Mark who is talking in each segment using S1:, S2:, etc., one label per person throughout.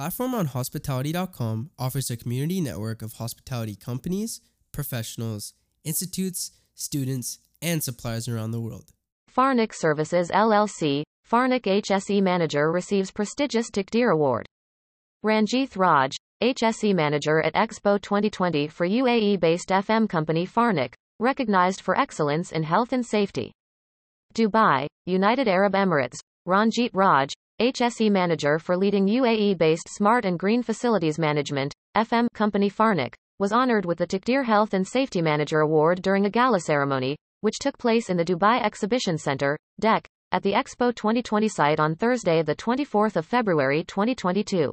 S1: Platform on Hospitality.com offers a community network of hospitality companies, professionals, institutes, students, and suppliers around the world.
S2: Farnek Services LLC, Farnek HSE Manager receives prestigious Taqdeer Award. Ranjith Raj, HSE Manager at Expo 2020 for UAE-based FM company Farnek, recognized for excellence in health and safety. Dubai, United Arab Emirates, Ranjit Raj, HSE Manager for leading UAE-based Smart and Green Facilities Management, FM company Farnek, was honored with the Taqdeer Health and Safety Manager Award during a gala ceremony, which took place in the Dubai Exhibition Center, DEC, at the Expo 2020 site on Thursday, the 24th of February 2022.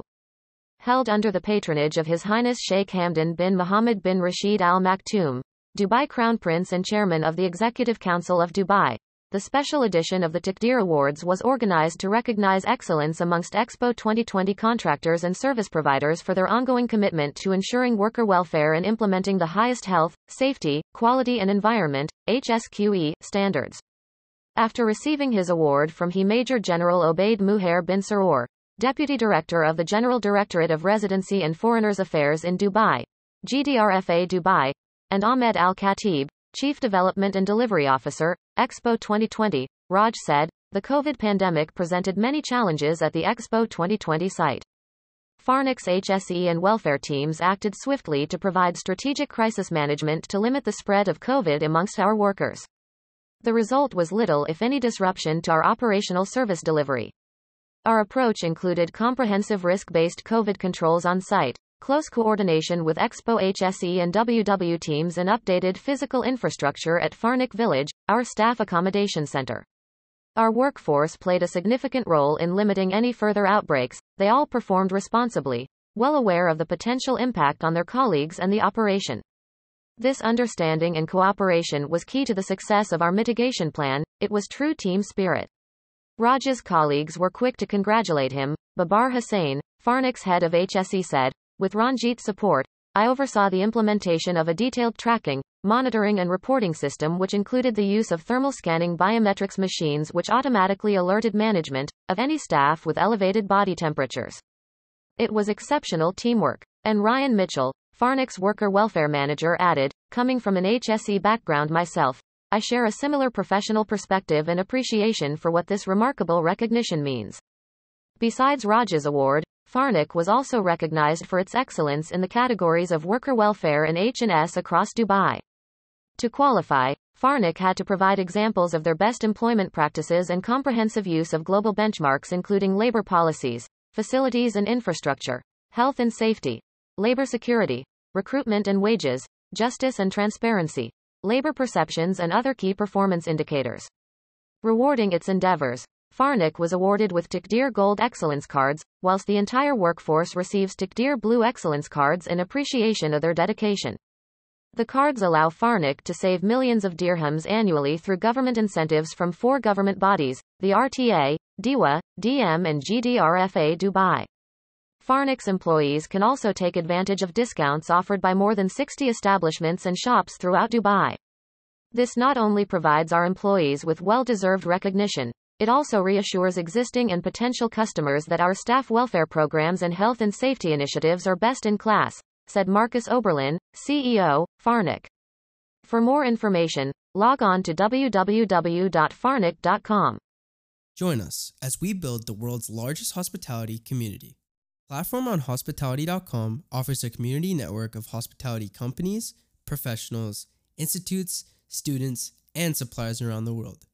S2: Held under the patronage of His Highness Sheikh Hamdan bin Mohammed bin Rashid Al Maktoum, Dubai Crown Prince and Chairman of the Executive Council of Dubai, the special edition of the Taqdeer Awards was organized to recognize excellence amongst Expo 2020 contractors and service providers for their ongoing commitment to ensuring worker welfare and implementing the highest health, safety, quality and environment, HSQE, standards. After receiving his award from He Major General Obaid Muhair bin Saroor, Deputy Director of the General Directorate of Residency and Foreigners Affairs in Dubai, GDRFA Dubai, and Ahmed Al Khatib, Chief Development and Delivery Officer, Expo 2020, Raj said, the COVID pandemic presented many challenges at the Expo 2020 site. Farnek's HSE and welfare teams acted swiftly to provide strategic crisis management to limit the spread of COVID amongst our workers. The result was little if any disruption to our operational service delivery. Our approach included comprehensive risk-based COVID controls on site, close coordination with Expo HSE and WW teams and updated physical infrastructure at Farnek Village, our staff accommodation center. Our workforce played a significant role in limiting any further outbreaks, they all performed responsibly, well aware of the potential impact on their colleagues and the operation. This understanding and cooperation was key to the success of our mitigation plan, it was true team spirit. Raj's colleagues were quick to congratulate him. Babar Hussain, Farnek's head of HSE said, with Ranjit's support, I oversaw the implementation of a detailed tracking, monitoring and reporting system which included the use of thermal scanning biometrics machines which automatically alerted management of any staff with elevated body temperatures. It was exceptional teamwork. And Ryan Mitchell, Farnek's worker welfare manager added, coming from an HSE background myself, I share a similar professional perspective and appreciation for what this remarkable recognition means. Besides Raj's award, Farnek was also recognized for its excellence in the categories of worker welfare and H&S across Dubai. To qualify, Farnek had to provide examples of their best employment practices and comprehensive use of global benchmarks including labor policies, facilities and infrastructure, health and safety, labor security, recruitment and wages, justice and transparency, labor perceptions and other key performance indicators. Rewarding its endeavors, Farnek was awarded with Taqdeer Gold Excellence Cards, whilst the entire workforce receives Taqdeer Blue Excellence Cards in appreciation of their dedication. The cards allow Farnek to save millions of dirhams annually through government incentives from four government bodies, the RTA, DEWA, DM and GDRFA Dubai. Farnek's employees can also take advantage of discounts offered by more than 60 establishments and shops throughout Dubai. This not only provides our employees with well-deserved recognition, it also reassures existing and potential customers that our staff welfare programs and health and safety initiatives are best in class, said Markus Oberlin, CEO, Farnek. For more information, log on to www.farnek.com.
S1: Join us as we build the world's largest hospitality community. Platform on Hospitality.com offers a community network of hospitality companies, professionals, institutes, students, and suppliers around the world.